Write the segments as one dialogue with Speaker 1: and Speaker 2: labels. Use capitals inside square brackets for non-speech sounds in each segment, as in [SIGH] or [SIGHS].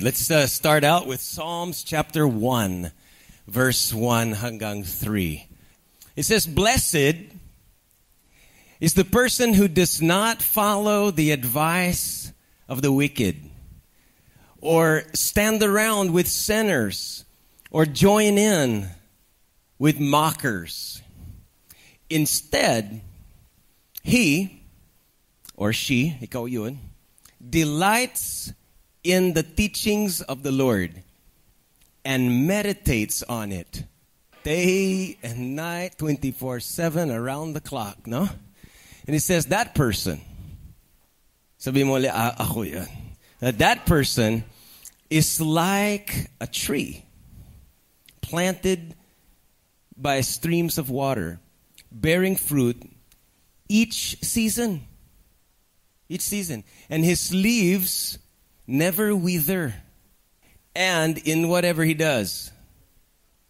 Speaker 1: Let's uh, start out with Psalms chapter 1, verse 1 hanggang 3. It says, Blessed is the person who does not follow the advice of the wicked, or stand around with sinners, or join in with mockers. Instead, he or she, ikaw yun, delights in the teachings of the Lord and meditates on it day and night, 24 7, around the clock, no? And he says that person, sabi mo ah, ako that that person is like a tree planted by streams of water, bearing fruit each season. Each season. And his leaves never wither. And in whatever he does,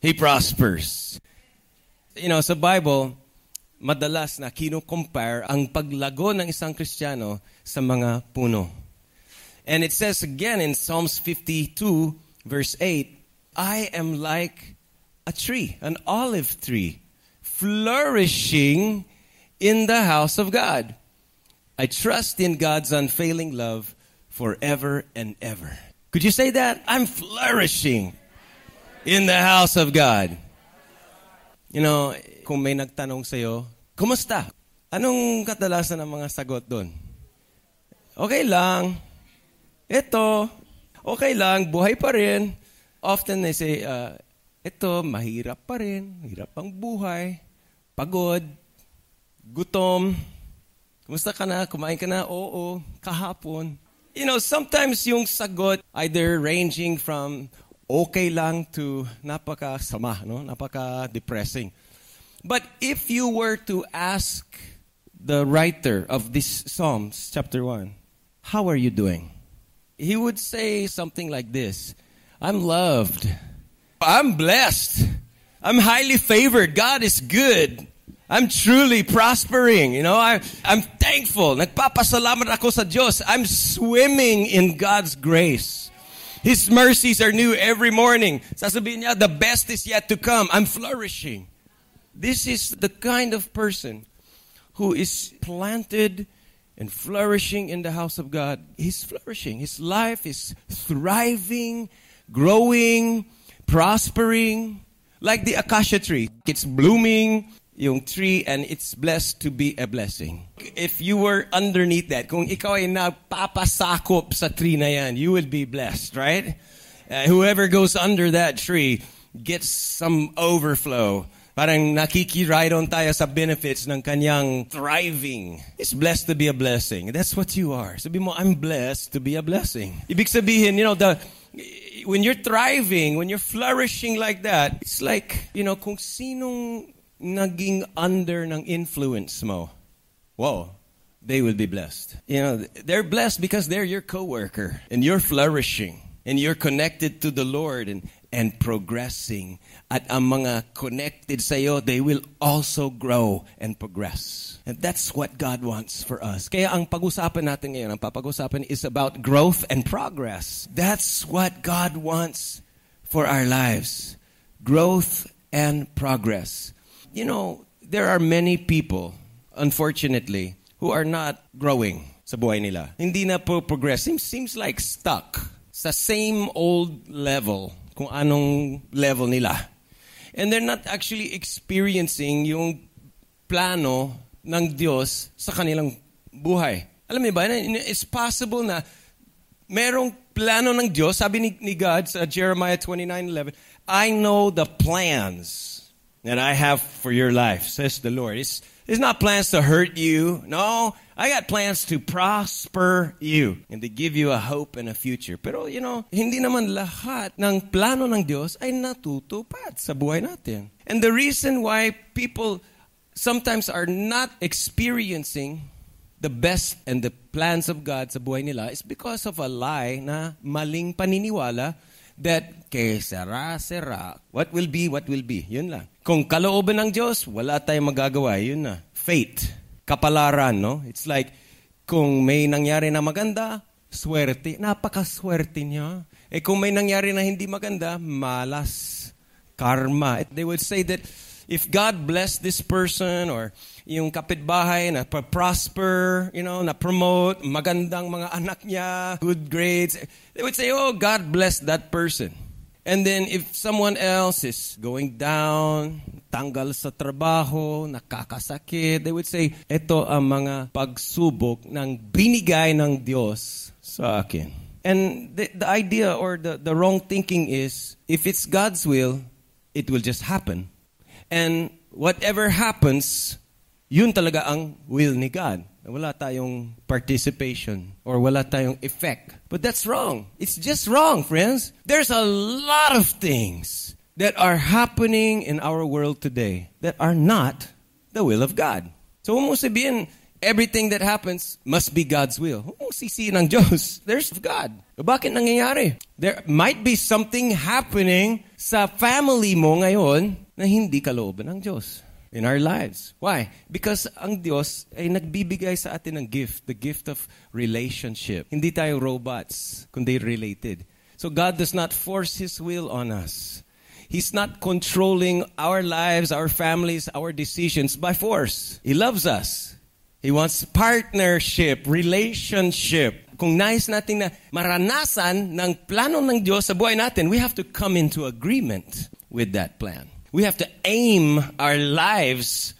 Speaker 1: he prospers. You know, sa Bible, madalas na kino-compare ang paglago ng isang Kristiyano sa mga puno. And it says again in Psalms 52, verse 8, I am like a tree, an olive tree, flourishing in the house of God. I trust in God's unfailing love forever and ever. Could you say that? I'm flourishing in the house of God. You know, kung may nagtanong sa'yo, kumusta? Anong kadalasan ng mga sagot doon? Okay lang. Ito, okay lang, buhay pa rin. Often they say, uh, ito, mahirap pa rin. Hirap ang buhay. Pagod. Gutom. Kumusta ka na? Kumain ka na? Oo. Kahapon. You know, sometimes yung sagot either ranging from okay lang to napaka sama, no? Napaka depressing. But if you were to ask the writer of this Psalms chapter 1, how are you doing? He would say something like this. I'm loved. I'm blessed. I'm highly favored. God is good. I'm truly prospering. You know, I, I'm thankful. Nagpapasalamat ako sa Diyos. I'm swimming in God's grace. His mercies are new every morning. Sasabihin niya, the best is yet to come. I'm flourishing. This is the kind of person who is planted and flourishing in the house of God. He's flourishing. His life is thriving, growing, prospering, like the acacia tree. It's blooming, yung tree and it's blessed to be a blessing. If you were underneath that, kung ikaw ay nagpapasakop sa tree na yan, you would be blessed, right? Uh, whoever goes under that tree gets some overflow. Parang nakikiride tayo sa benefits ng kanyang thriving. It's blessed to be a blessing. That's what you are. Sabi mo, I'm blessed to be a blessing. Ibig sabihin, you know, the, when you're thriving, when you're flourishing like that, it's like, you know, kung sinong naging under ng influence mo, whoa, they will be blessed. You know, they're blessed because they're your coworker and you're flourishing and you're connected to the Lord and, and progressing. At ang mga connected sa'yo, they will also grow and progress. And that's what God wants for us. Kaya ang pag-usapan natin ngayon, ang papag-usapan is about growth and progress. That's what God wants for our lives. Growth and progress you know, there are many people, unfortunately, who are not growing sa buhay nila. Hindi na po progress. Seems, seems like stuck sa same old level kung anong level nila. And they're not actually experiencing yung plano ng Diyos sa kanilang buhay. Alam mo ba, it's possible na merong plano ng Diyos, sabi ni, ni God sa Jeremiah 29:11, I know the plans that I have for your life, says the Lord. It's, it's not plans to hurt you. No, I got plans to prosper you and to give you a hope and a future. Pero, you know, hindi naman lahat ng plano ng Diyos ay natutupad sa buhay natin. And the reason why people sometimes are not experiencing the best and the plans of God sa buhay nila is because of a lie na maling paniniwala that kay sera, sera, what will be, what will be. Yun lang. Kung kalooban ng Diyos, wala tayong magagawa. Yun na. Fate. Kapalaran, no? It's like, kung may nangyari na maganda, swerte. Napakaswerte niya. Eh kung may nangyari na hindi maganda, malas, karma. They would say that if God blessed this person or yung kapitbahay na prosper, you know, na promote, magandang mga anak niya, good grades, they would say, oh, God bless that person. And then if someone else is going down, tanggal sa trabaho, nakakasakit, they would say, ito ang mga pagsubok ng binigay ng Diyos sa akin. And the, the idea or the, the wrong thinking is, if it's God's will, it will just happen. And whatever happens, yun talaga ang will ni God. Wala tayong participation or wala tayong effect. But that's wrong. It's just wrong, friends. There's a lot of things that are happening in our world today that are not the will of God. So huwag mo sabihin, everything that happens must be God's will. Huwag mo sisihin ng [LAUGHS] Diyos. There's God. Bakit nangyayari? There might be something happening sa family mo ngayon na hindi kalooban ng Diyos in our lives. Why? Because ang Diyos ay nagbibigay sa atin ng gift, the gift of relationship. Hindi tayo robots, kundi related. So God does not force His will on us. He's not controlling our lives, our families, our decisions by force. He loves us. He wants partnership, relationship. Kung nais natin na maranasan ng plano ng Diyos sa buhay natin, we have to come into agreement with that plan. We have to aim our lives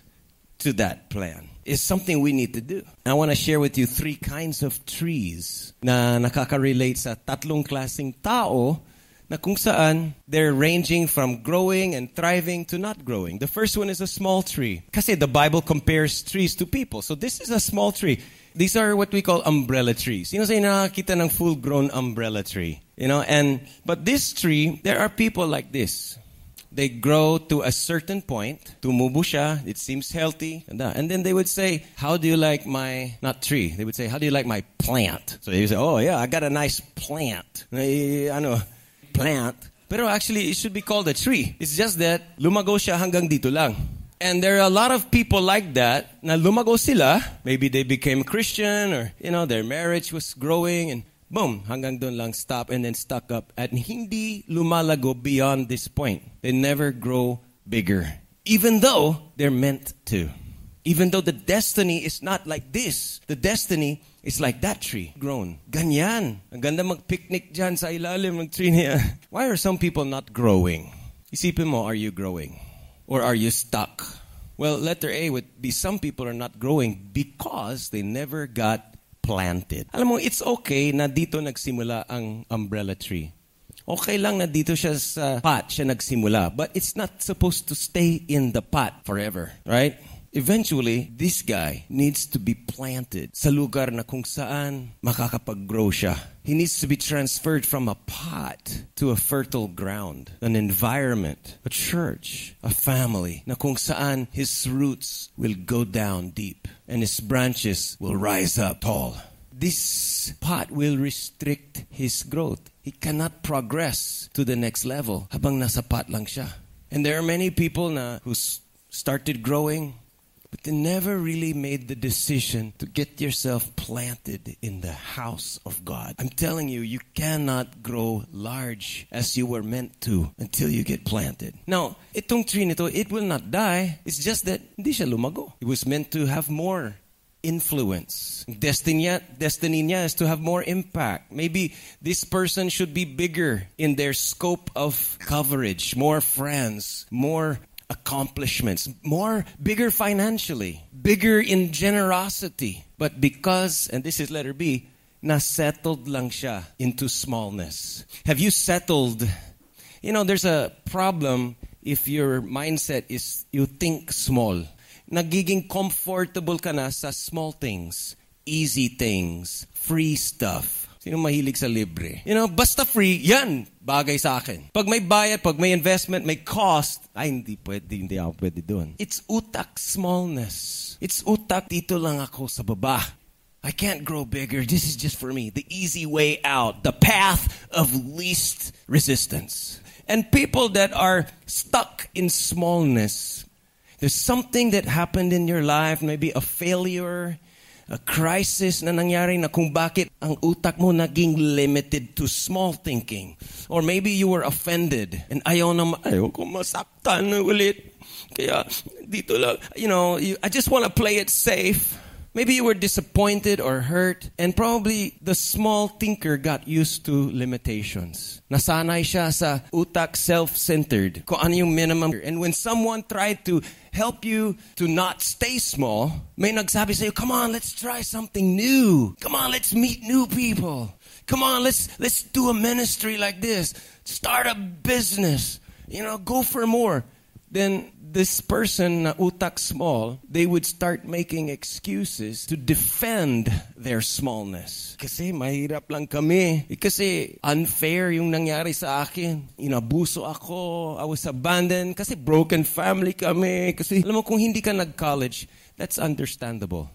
Speaker 1: to that plan. It's something we need to do. I want to share with you three kinds of trees na nakaka-relate sa tatlong klaseng tao na kung saan they're ranging from growing and thriving to not growing. The first one is a small tree. Kasi the Bible compares trees to people. So this is a small tree. These are what we call umbrella trees. You know, say nakakita ng full-grown umbrella tree. You know, and but this tree, there are people like this they grow to a certain point, tumubo siya, it seems healthy, and, and then they would say, how do you like my, not tree, they would say, how do you like my plant? So they would say, oh yeah, I got a nice plant. I know, plant. Pero actually, it should be called a tree. It's just that, lumago siya hanggang dito lang. And there are a lot of people like that na lumago sila. Maybe they became Christian or, you know, their marriage was growing and boom, hanggang doon lang stop and then stuck up at hindi lumalago beyond this point. They never grow bigger. Even though they're meant to. Even though the destiny is not like this. The destiny is like that tree grown. Ganyan. Ang ganda mag-picnic dyan sa ilalim ng tree niya. [LAUGHS] Why are some people not growing? Isipin mo, are you growing? Or are you stuck? Well, letter A would be some people are not growing because they never got planted. Alam mo, it's okay na dito nagsimula ang umbrella tree. Okay lang na dito siya sa pot siya nagsimula. But it's not supposed to stay in the pot forever. Right? Eventually, this guy needs to be planted sa lugar na kung saan makakapag-grow siya. He needs to be transferred from a pot to a fertile ground, an environment, a church, a family, na kung saan his roots will go down deep and his branches will rise up tall. This pot will restrict his growth. He cannot progress to the next level habang nasa pot lang siya. And there are many people na who started growing but they never really made the decision to get yourself planted in the house of God. I'm telling you, you cannot grow large as you were meant to until you get planted. Now, itong tree nito, it will not die. It's just that hindi siya lumago. It was meant to have more influence. Destiny, destiny niya is to have more impact. Maybe this person should be bigger in their scope of coverage, more friends, more accomplishments, more bigger financially, bigger in generosity. But because, and this is letter B, na settled lang siya into smallness. Have you settled? You know, there's a problem if your mindset is you think small. Nagiging comfortable ka na sa small things, easy things, free stuff. Sino mahilig sa libre? You know, basta free, yan, bagay sa akin. Pag may bayad, pag may investment, may cost, ay hindi pwede, hindi ako pwede doon. It's utak smallness. It's utak, dito lang ako sa baba. I can't grow bigger. This is just for me. The easy way out. The path of least resistance. And people that are stuck in smallness, there's something that happened in your life, maybe a failure, a crisis na nangyari na kung bakit ang utak mo naging limited to small thinking. Or maybe you were offended and ayaw na, ayaw ko masaktan ulit. Kaya dito lang, you know, you, I just want to play it safe. Maybe you were disappointed or hurt, and probably the small thinker got used to limitations. Nasanay siya sa utak self-centered, kung ano yung minimum. And when someone tried to help you to not stay small, may nagsabi sa'yo, come on, let's try something new. Come on, let's meet new people. Come on, let's, let's do a ministry like this. Start a business. You know, go for more. Then this person utak small, they would start making excuses to defend their smallness. Kasi mahirap lang kami. Eh, kasi unfair yung nangyari sa akin. Inabuso ako. I was abandoned. Kasi broken family kami. Kasi alam mo kung hindi ka nag-college, that's understandable.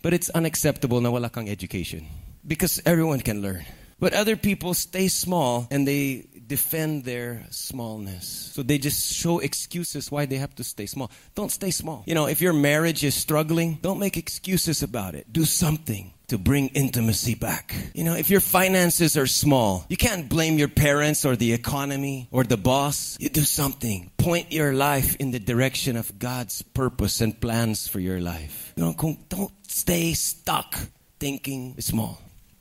Speaker 1: But it's unacceptable na wala kang education. Because everyone can learn. But other people stay small and they defend their smallness. So they just show excuses why they have to stay small. Don't stay small. You know, if your marriage is struggling, don't make excuses about it. Do something to bring intimacy back. You know, if your finances are small, you can't blame your parents or the economy or the boss. You do something. Point your life in the direction of God's purpose and plans for your life. You know, don't stay stuck thinking small.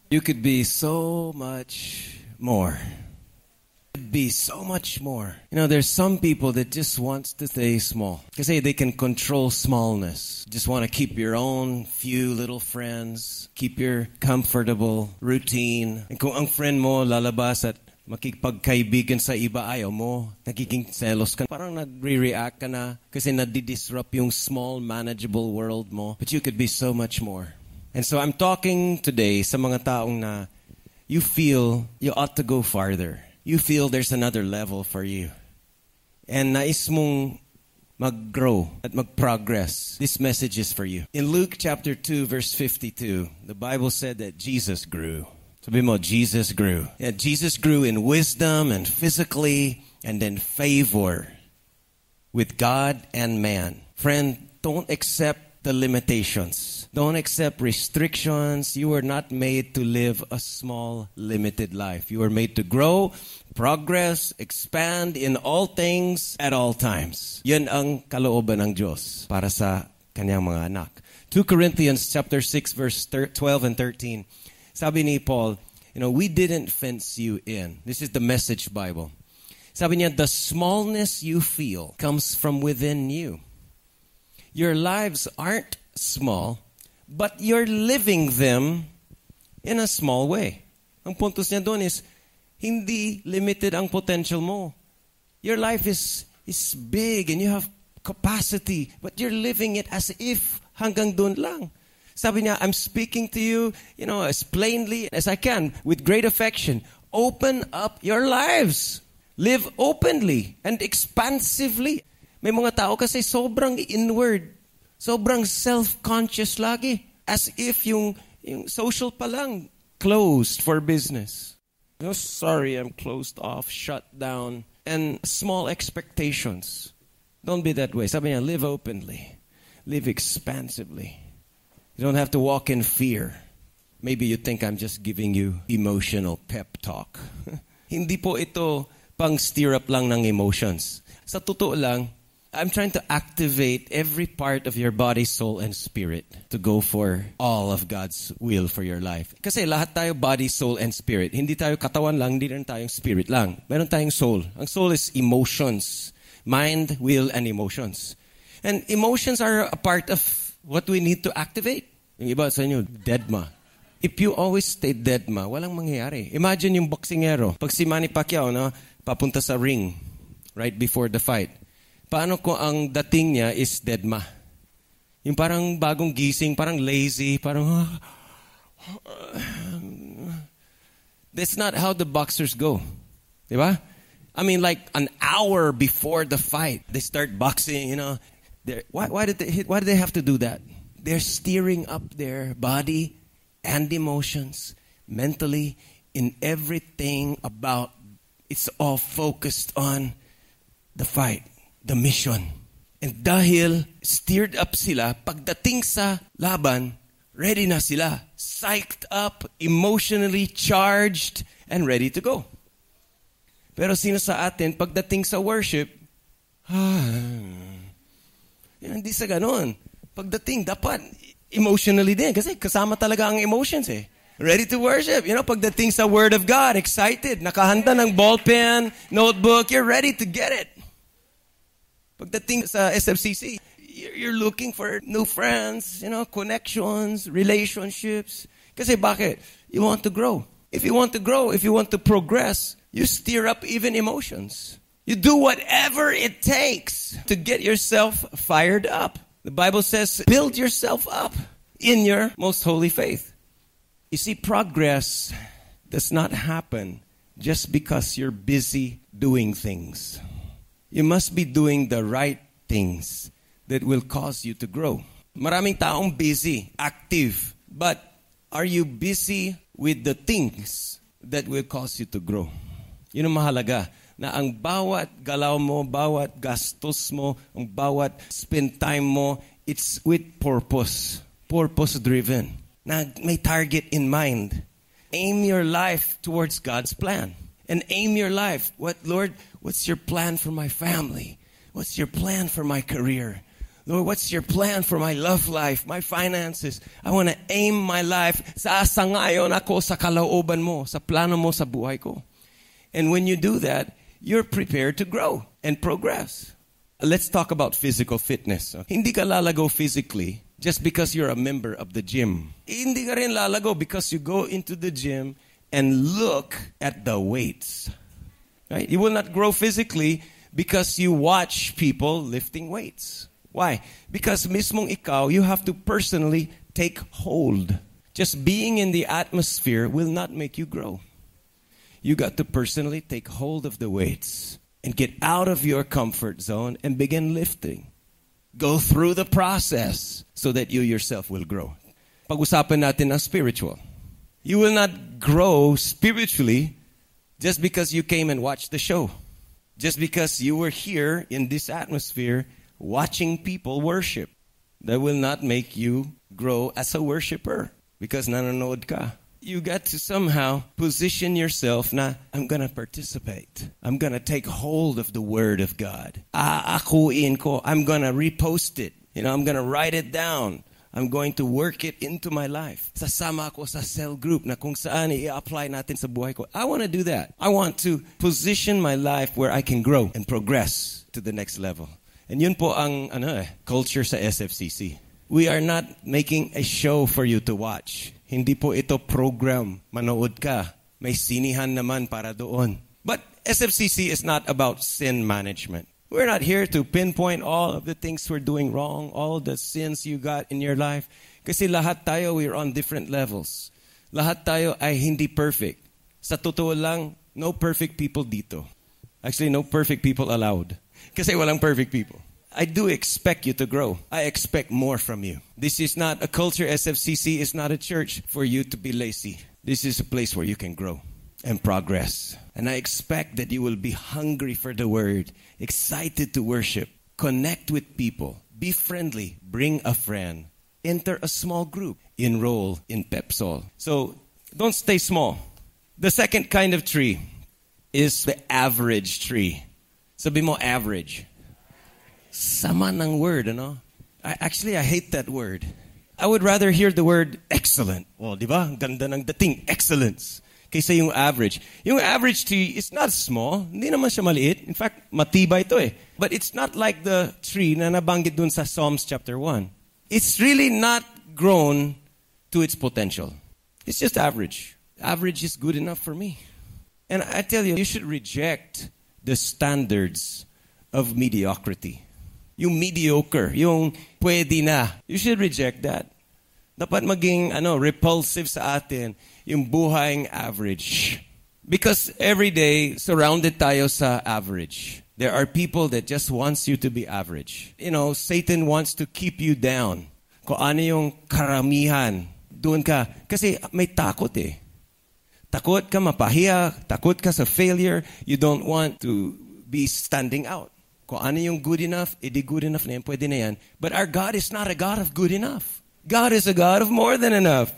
Speaker 1: You could be so much more be so much more. You know, there's some people that just wants to stay small. Kasi they can control smallness. Just want to keep your own few little friends, keep your comfortable routine. And kung ang friend mo lalabas at makikipagkaibigan sa iba, ayaw mo, nagiging selos ka. Parang nagre-react ka na kasi nadi-disrupt yung small, manageable world mo. But you could be so much more. And so I'm talking today sa mga taong na you feel you ought to go farther you feel there's another level for you. And nais mong mag-grow at mag-progress. This message is for you. In Luke chapter 2 verse 52, the Bible said that Jesus grew. Sabi mo, Jesus grew. Yeah, Jesus grew in wisdom and physically and in favor with God and man. Friend, don't accept the limitations don't accept restrictions. You were not made to live a small, limited life. You were made to grow, progress, expand in all things at all times. Yan ang kalooban ng Diyos para sa kanyang mga anak. 2 Corinthians chapter 6 verse 12 and 13. Sabi ni Paul, you know, we didn't fence you in. This is the message Bible. Sabi niya, the smallness you feel comes from within you. Your lives aren't small but you're living them in a small way. Ang puntos niya doon is, hindi limited ang potential mo. Your life is, is big and you have capacity, but you're living it as if hanggang doon lang. Sabi niya, I'm speaking to you, you know, as plainly as I can, with great affection. Open up your lives. Live openly and expansively. May mga tao kasi sobrang inward sobrang self-conscious lagi. As if yung, yung social pa lang, closed for business. Know, sorry, I'm closed off, shut down. And small expectations. Don't be that way. Sabi niya, live openly. Live expansively. You don't have to walk in fear. Maybe you think I'm just giving you emotional pep talk. [LAUGHS] Hindi po ito pang stir up lang ng emotions. Sa totoo lang, I'm trying to activate every part of your body, soul, and spirit to go for all of God's will for your life. Kasi lahat tayo body, soul, and spirit. Hindi tayo katawan lang, hindi rin tayong spirit lang. Meron tayong soul. Ang soul is emotions. Mind, will, and emotions. And emotions are a part of what we need to activate. Yung iba sa inyo, deadma. If you always stay deadma, walang mangyayari. Imagine yung boxingero. Pag si Manny Pacquiao, no, papunta sa ring right before the fight paano ko ang dating niya is deadma? Yung parang bagong gising, parang lazy, parang... Ah, ah, that's not how the boxers go. Diba? I mean, like an hour before the fight, they start boxing, you know. Why, why, did they, why did they have to do that? They're steering up their body and emotions mentally in everything about it's all focused on the fight the mission. And dahil steered up sila, pagdating sa laban, Ready na sila. Psyched up, emotionally charged, and ready to go. Pero sino sa atin, pagdating sa worship, [SIGHS] ah, hindi sa ganon. Pagdating, dapat emotionally din. Kasi kasama talaga ang emotions eh. Ready to worship. You know, pagdating sa Word of God, excited. Nakahanda ng ballpen, notebook, you're ready to get it. Pagdating sa SFCC, you're looking for new friends, you know, connections, relationships. Kasi bakit? You want to grow. If you want to grow, if you want to progress, you stir up even emotions. You do whatever it takes to get yourself fired up. The Bible says, build yourself up in your most holy faith. You see, progress does not happen just because you're busy doing things. You must be doing the right things that will cause you to grow. Maraming taong busy, active, but are you busy with the things that will cause you to grow? Yun ang mahalaga. Na ang bawat galaw mo, bawat gastos mo, ang bawat spend time mo, it's with purpose. Purpose driven. Na may target in mind. Aim your life towards God's plan. And aim your life. What, Lord, what's your plan for my family? What's your plan for my career? Lord, what's your plan for my love life, my finances? I want to aim my life sa ako sa kalooban mo, sa plano mo sa buhay ko. And when you do that, you're prepared to grow and progress. Let's talk about physical fitness. Hindi ka lalago physically just because you're a member of the gym. Hindi ka rin lalago because you go into the gym and look at the weights. Right? You will not grow physically because you watch people lifting weights. Why? Because mismong ikaw, you have to personally take hold. Just being in the atmosphere will not make you grow. You got to personally take hold of the weights and get out of your comfort zone and begin lifting. Go through the process so that you yourself will grow. Pag-usapan natin ang spiritual. You will not grow spiritually just because you came and watched the show. Just because you were here in this atmosphere watching people worship. That will not make you grow as a worshiper because nanonood ka. You got to somehow position yourself na, I'm gonna participate. I'm gonna take hold of the Word of God. Ko. I'm gonna repost it. You know, I'm gonna write it down. I'm going to work it into my life. Sasama ako sa cell group na kung saan i-apply natin sa buhay ko. I want to do that. I want to position my life where I can grow and progress to the next level. And yun po ang ano eh, culture sa SFCC. We are not making a show for you to watch. Hindi po ito program. Manood ka. May sinihan naman para doon. But SFCC is not about sin management. We're not here to pinpoint all of the things we're doing wrong, all the sins you got in your life. Kasi lahat tayo, we're on different levels. Lahat tayo ay hindi perfect. Sa totoo lang, no perfect people dito. Actually, no perfect people allowed. Kasi walang perfect people. I do expect you to grow. I expect more from you. This is not a culture, SFCC is not a church for you to be lazy. This is a place where you can grow and progress. And I expect that you will be hungry for the word, excited to worship, connect with people, be friendly, bring a friend, enter a small group, enroll in Pepsol. So don't stay small. The second kind of tree is the average tree. Sabi mo average. Sama ng word, ano? I, actually, I hate that word. I would rather hear the word excellent. Well, di ba? Ganda ng dating, excellence. Kaysa yung average. Yung average tree is not small. Hindi naman siya maliit. In fact, matibay ito eh. But it's not like the tree na nabanggit dun sa Psalms chapter 1. It's really not grown to its potential. It's just average. Average is good enough for me. And I tell you, you should reject the standards of mediocrity. Yung mediocre, yung pwede na. You should reject that. Dapat maging ano, repulsive sa atin yung buhaying average. Because every day, surrounded tayo sa average. There are people that just wants you to be average. You know, Satan wants to keep you down. Kung ano yung karamihan, doon ka. Kasi may takot eh. Takot ka mapahiya, takot ka sa failure. You don't want to be standing out. Kung ano yung good enough, edi good enough na yan, pwede na yan. But our God is not a God of good enough. God is a God of more than enough.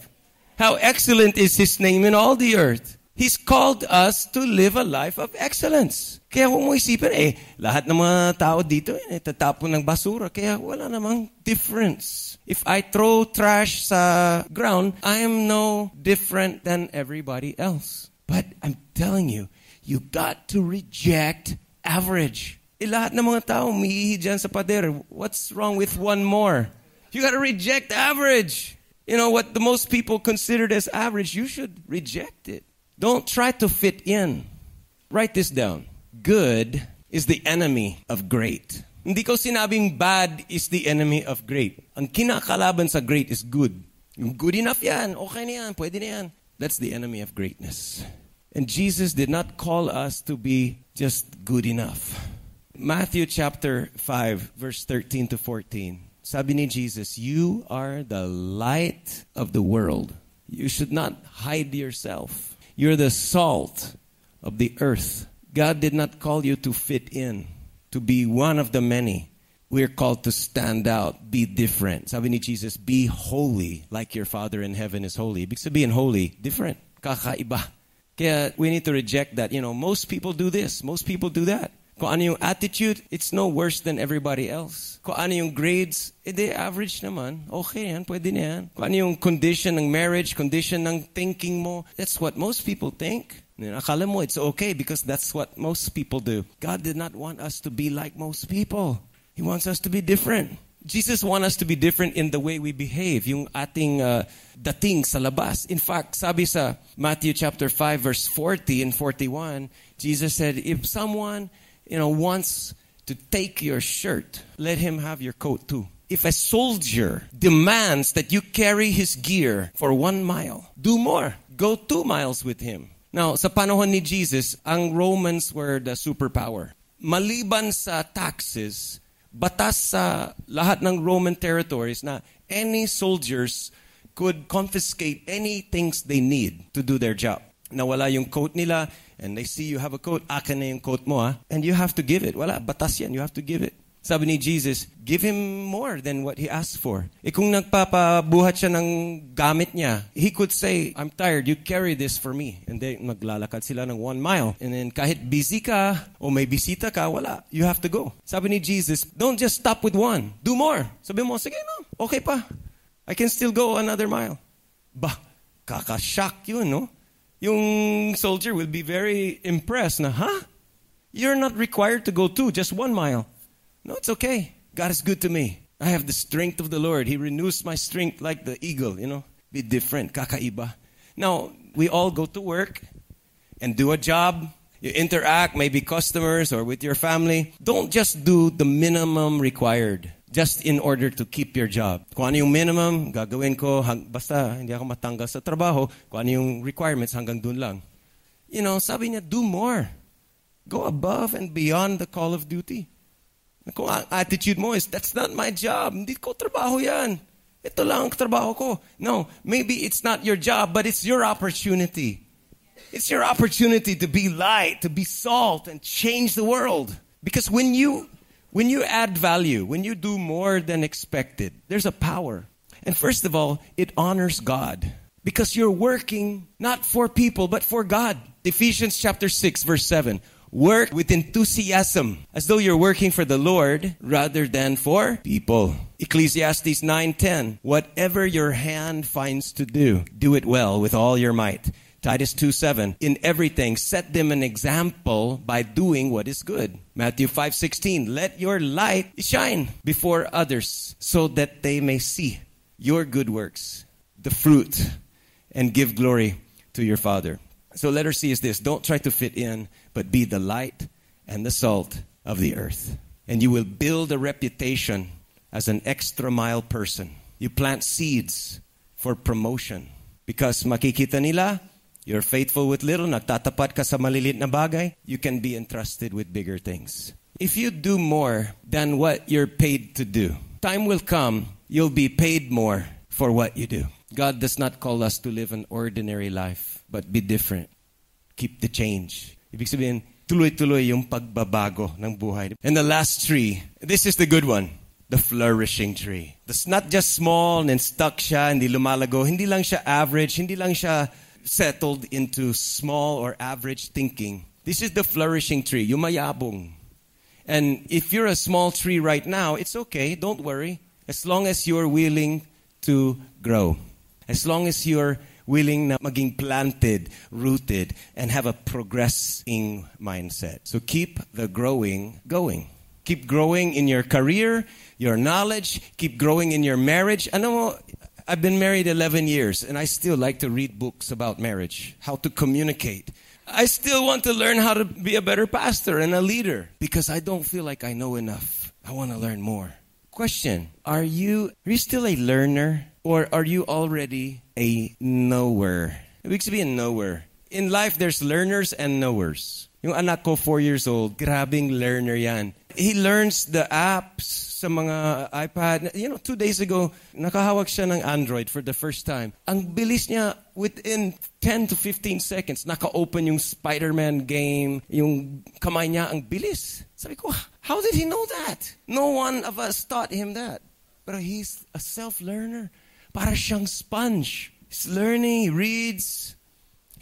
Speaker 1: How excellent is His name in all the earth. He's called us to live a life of excellence. Kaya huwag mo isipin, eh, lahat ng mga tao dito, eh, tatapon ng basura. Kaya wala namang difference. If I throw trash sa ground, I am no different than everybody else. But I'm telling you, you got to reject average. Eh, lahat ng mga tao umiihi dyan sa pader. What's wrong with one more? You got to reject average. You know what the most people considered as average, you should reject it. Don't try to fit in. Write this down. Good is the enemy of great. Hindi ko sinabing bad is the enemy of great. Ang kinakalaban sa great is good. Yung good enough yan, okay na yan, pwede na yan. That's the enemy of greatness. And Jesus did not call us to be just good enough. Matthew chapter 5, verse 13 to 14. Sabi ni Jesus, You are the light of the world. You should not hide yourself. You're the salt of the earth. God did not call you to fit in, to be one of the many. We're called to stand out, be different. Sabi ni Jesus, be holy like your Father in heaven is holy. Because being holy, different, kakaiba. Kaya we need to reject that. You know, most people do this, most people do that. Kung ano yung attitude, it's no worse than everybody else. Kung ano yung grades, edi eh, average naman. Okay yan, pwede na yan. Kung ano yung condition ng marriage, condition ng thinking mo, that's what most people think. Akala mo it's okay because that's what most people do. God did not want us to be like most people. He wants us to be different. Jesus wants us to be different in the way we behave, yung ating uh, dating sa labas. In fact, sabi sa Matthew chapter 5 verse 40 and 41, Jesus said, if someone you know, wants to take your shirt, let him have your coat too. If a soldier demands that you carry his gear for one mile, do more. Go two miles with him. Now, sa panahon ni Jesus, ang Romans were the uh, superpower. Maliban sa taxes, batas sa lahat ng Roman territories na any soldiers could confiscate any things they need to do their job. Nawala yung coat nila, and they see you have a coat, akin na yung coat mo ha, and you have to give it. Wala, batas yan, you have to give it. Sabi ni Jesus, give him more than what he asked for. E kung nagpapabuhat siya ng gamit niya, he could say, I'm tired, you carry this for me. And then maglalakad sila ng one mile. And then kahit busy ka o may bisita ka, wala. You have to go. Sabi ni Jesus, don't just stop with one. Do more. Sabi mo, sige no, okay pa. I can still go another mile. Bah, kakashock yun, no? Yung soldier will be very impressed na, huh? You're not required to go two, just one mile. No, it's okay. God is good to me. I have the strength of the Lord. He renews my strength like the eagle, you know. Be different, kakaiba. Now, we all go to work and do a job. You interact, maybe customers or with your family. Don't just do the minimum required just in order to keep your job. Kung ano yung minimum, gagawin ko, hang, basta hindi ako matanggal sa trabaho, kung ano yung requirements, hanggang dun lang. You know, sabi niya, do more. Go above and beyond the call of duty. Kung ang attitude mo is, that's not my job. Hindi ko trabaho yan. Ito lang ang trabaho ko. No, maybe it's not your job, but it's your opportunity. It's your opportunity to be light, to be salt, and change the world. Because when you when you add value, when you do more than expected, there's a power. And first of all, it honors God because you're working not for people, but for God. Ephesians chapter 6, verse 7. Work with enthusiasm as though you're working for the Lord rather than for people. Ecclesiastes 9:10 Whatever your hand finds to do, do it well with all your might. Titus 2 7. In everything, set them an example by doing what is good. Matthew 5 16. Let your light shine before others so that they may see your good works, the fruit, and give glory to your Father. So letter C is this don't try to fit in, but be the light and the salt of the earth. And you will build a reputation as an extra mile person. You plant seeds for promotion because makikita nila you're faithful with little, nagtatapat ka sa malilit na bagay, you can be entrusted with bigger things. If you do more than what you're paid to do, time will come, you'll be paid more for what you do. God does not call us to live an ordinary life, but be different. Keep the change. Ibig sabihin, tuloy-tuloy yung pagbabago ng buhay. And the last tree, this is the good one. the flourishing tree. That's not just small and stuck siya, hindi lumalago. Hindi lang siya average, hindi lang siya settled into small or average thinking. This is the flourishing tree, yumayabong. And if you're a small tree right now, it's okay, don't worry. As long as you're willing to grow. As long as you're willing na maging planted, rooted, and have a progressing mindset. So keep the growing going. Keep growing in your career, your knowledge, keep growing in your marriage. Ano mo, I've been married 11 years and I still like to read books about marriage, how to communicate. I still want to learn how to be a better pastor and a leader because I don't feel like I know enough. I want to learn more. Question Are you, are you still a learner or are you already a knower? Ibig sabihin, knower. In life, there's learners and knowers. Yung anak ko, four years old, grabing learner yan. He learns the apps, sa mga iPad. You know, two days ago, nakahawak siya ng Android for the first time. Ang bilis niya, within 10 to 15 seconds, naka-open yung Spider-Man game, yung kamay niya, ang bilis. Sabi ko, how did he know that? No one of us taught him that. But he's a self-learner. Para siyang sponge. He's learning, he reads,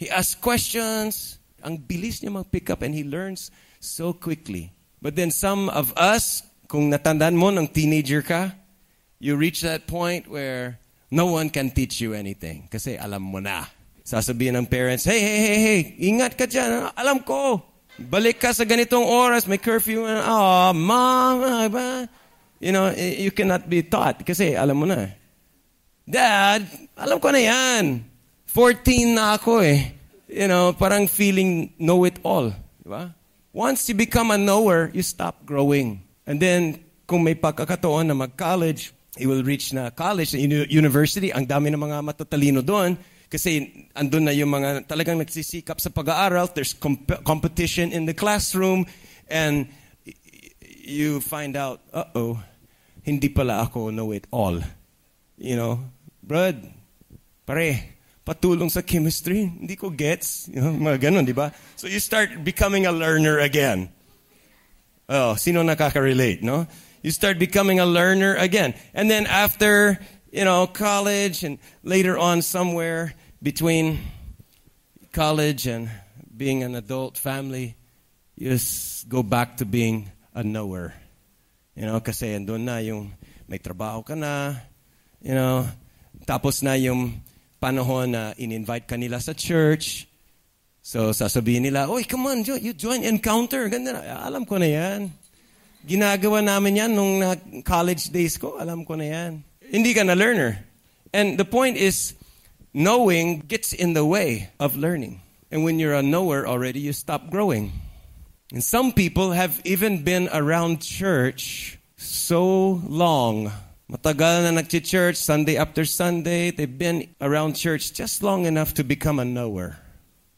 Speaker 1: he asks questions. Ang bilis niya mag-pick up and he learns so quickly. But then some of us kung natandaan mo ng teenager ka, you reach that point where no one can teach you anything kasi alam mo na. Sasabihin ng parents, hey, hey, hey, hey, ingat ka dyan. Alam ko. Balik ka sa ganitong oras, may curfew. Oh, mom? You know, you cannot be taught kasi alam mo na. Dad, alam ko na yan. 14 na ako eh. You know, parang feeling know it all. Diba? Once you become a knower, you stop growing. And then, kung may pagkakataon na mag-college, he will reach na college, university, ang dami ng mga matatalino doon. Kasi andun na yung mga talagang nagsisikap sa pag-aaral. There's comp- competition in the classroom. And you find out, uh-oh, hindi pala ako know it all. You know, Brad, pare, patulong sa chemistry, hindi ko gets. You know, mga ganun, di ba? So you start becoming a learner again. Oh, sino nakaka-relate, no? You start becoming a learner again. And then after, you know, college and later on somewhere between college and being an adult family, you just go back to being a knower. You know, kasi andun na yung may trabaho ka na, you know, tapos na yung panahon na in-invite ka nila sa church, So, sasabihin nila, Oy, come on, you join Encounter. Ganda na. Alam ko na yan. Ginagawa namin yan nung college days ko. Alam ko na yan. Hindi ka na learner. And the point is, knowing gets in the way of learning. And when you're a knower already, you stop growing. And some people have even been around church so long. Matagal na nag-church, Sunday after Sunday. They've been around church just long enough to become a knower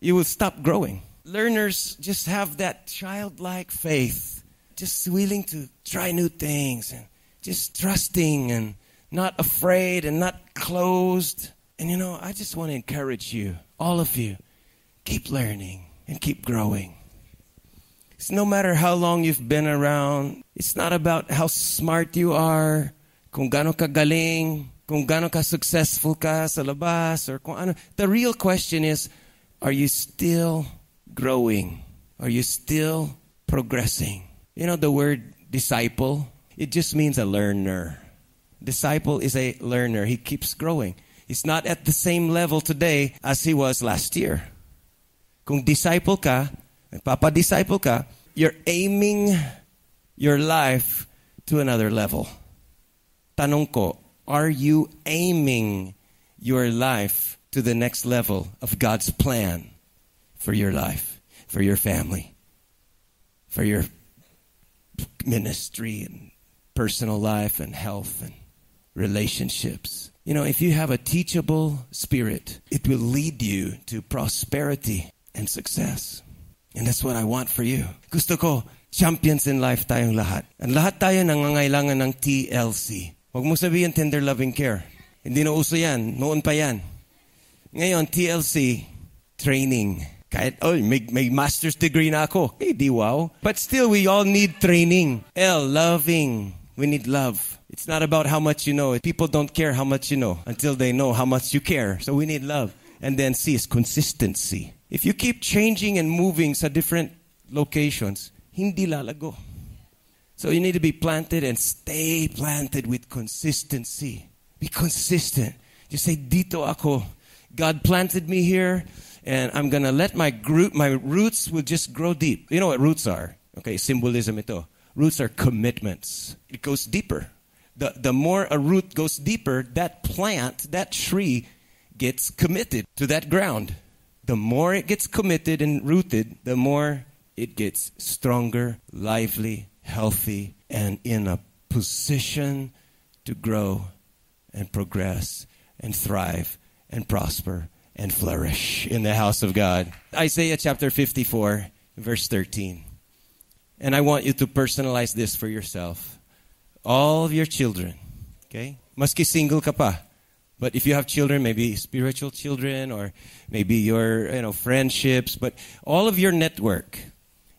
Speaker 1: you will stop growing. Learners just have that childlike faith, just willing to try new things and just trusting and not afraid and not closed. And you know, I just want to encourage you, all of you, keep learning and keep growing. It's no matter how long you've been around, it's not about how smart you are, kung gaano ka galing, kung gaano ka successful ka sa labas, or kung ano. The real question is, are you still growing? Are you still progressing? You know, the word disciple, it just means a learner. Disciple is a learner. He keeps growing. He's not at the same level today as he was last year. Kung disciple ka, nagpapa-disciple ka, you're aiming your life to another level. Tanong ko, are you aiming your life to the next level of God's plan for your life, for your family, for your ministry and personal life and health and relationships. You know, if you have a teachable spirit, it will lead you to prosperity and success. And that's what I want for you. Gusto ko, champions in life tayong lahat. Ang lahat tayo nangangailangan ng TLC. Huwag mo sabihin tender loving care. Hindi na uso yan. Noon pa yan. Ngayon, TLC, training. Kahit, oh, may, may master's degree na ako. Eh, di wow. But still, we all need training. L, loving. We need love. It's not about how much you know. People don't care how much you know until they know how much you care. So we need love. And then C is consistency. If you keep changing and moving sa different locations, hindi lalago. So you need to be planted and stay planted with consistency. Be consistent. You say, Dito ako. God planted me here, and I'm gonna let my group, my roots will just grow deep. You know what roots are? Okay, symbolism ito. Roots are commitments. It goes deeper. The, the more a root goes deeper, that plant, that tree gets committed to that ground. The more it gets committed and rooted, the more it gets stronger, lively, healthy, and in a position to grow and progress and thrive and prosper and flourish in the house of God. Isaiah chapter 54, verse 13. And I want you to personalize this for yourself. All of your children, okay? Maski single ka. But if you have children, maybe spiritual children or maybe your, you know, friendships, but all of your network,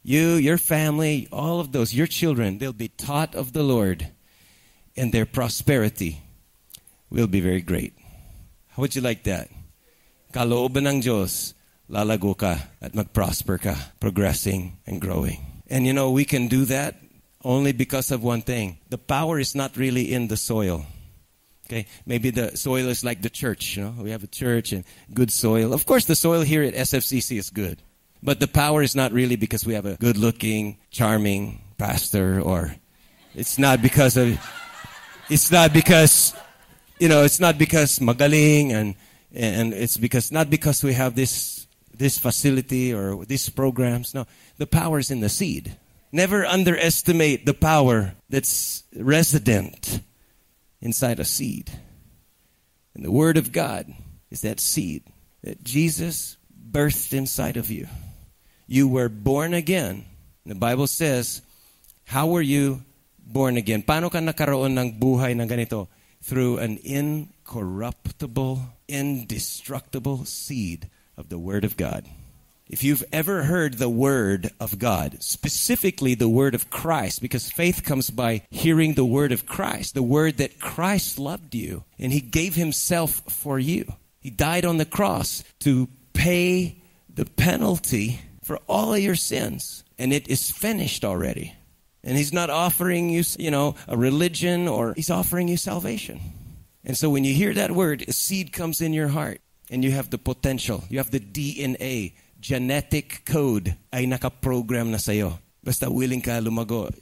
Speaker 1: you, your family, all of those, your children, they'll be taught of the Lord and their prosperity will be very great. How would you like that? Kalooban ng Diyos, lalago ka at magprosper ka, progressing and growing. And you know, we can do that only because of one thing. The power is not really in the soil. Okay, maybe the soil is like the church. You know, we have a church and good soil. Of course, the soil here at SFCC is good, but the power is not really because we have a good-looking, charming pastor, or it's not because of. It's not because, you know, it's not because magaling and and it's because not because we have this this facility or these programs. No, the power is in the seed. Never underestimate the power that's resident inside a seed. And the Word of God is that seed that Jesus birthed inside of you. You were born again. The Bible says, How were you born again? Paano ka nakaroon ng buhay ng ganito? Through an incorruptible, indestructible seed of the Word of God. If you've ever heard the Word of God, specifically the Word of Christ, because faith comes by hearing the Word of Christ, the Word that Christ loved you and He gave Himself for you. He died on the cross to pay the penalty for all of your sins, and it is finished already. And He's not offering you, you know, a religion or He's offering you salvation. And so when you hear that word, a seed comes in your heart and you have the potential, you have the DNA genetic code ay nakaprogram na sa'yo. Basta willing ka lumago.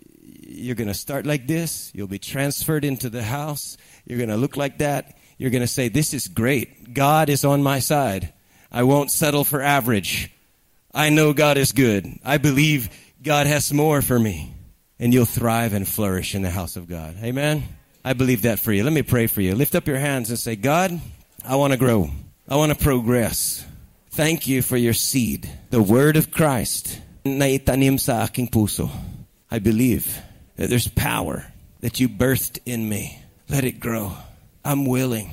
Speaker 1: You're going to start like this. You'll be transferred into the house. You're going to look like that. You're going to say, This is great. God is on my side. I won't settle for average. I know God is good. I believe God has more for me. And you'll thrive and flourish in the house of God. Amen? I believe that for you. Let me pray for you. Lift up your hands and say, God, I want to grow. I want to progress. Thank you for your seed, the word of Christ, sa puso. I believe that there's power that you birthed in me. Let it grow. I'm willing.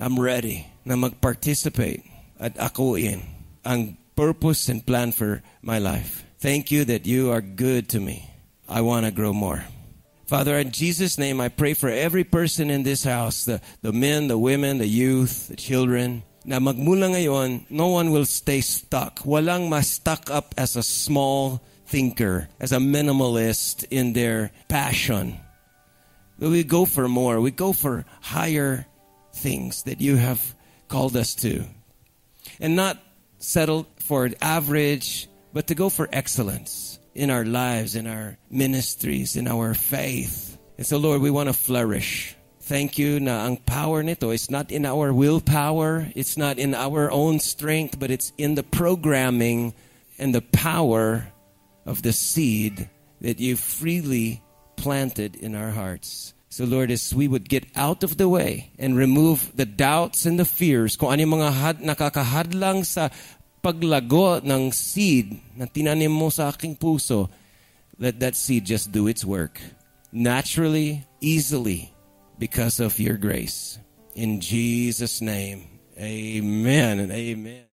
Speaker 1: I'm ready I'm na mag-participate at akuin ang purpose and plan for my life. Thank you that you are good to me. I want to grow more. Father, in Jesus' name, I pray for every person in this house the, the men, the women, the youth, the children na magmula ngayon, no one will stay stuck. Walang ma-stuck up as a small thinker, as a minimalist in their passion. We go for more. We go for higher things that you have called us to. And not settle for average, but to go for excellence in our lives, in our ministries, in our faith. And so, Lord, we want to flourish. Thank you na ang power nito is not in our willpower, it's not in our own strength, but it's in the programming and the power of the seed that you freely planted in our hearts. So Lord, as we would get out of the way and remove the doubts and the fears, kung ano mga had, nakakahadlang sa paglago ng seed na tinanim mo sa aking puso, let that seed just do its work. Naturally, easily, because of your grace. In Jesus' name, amen and amen.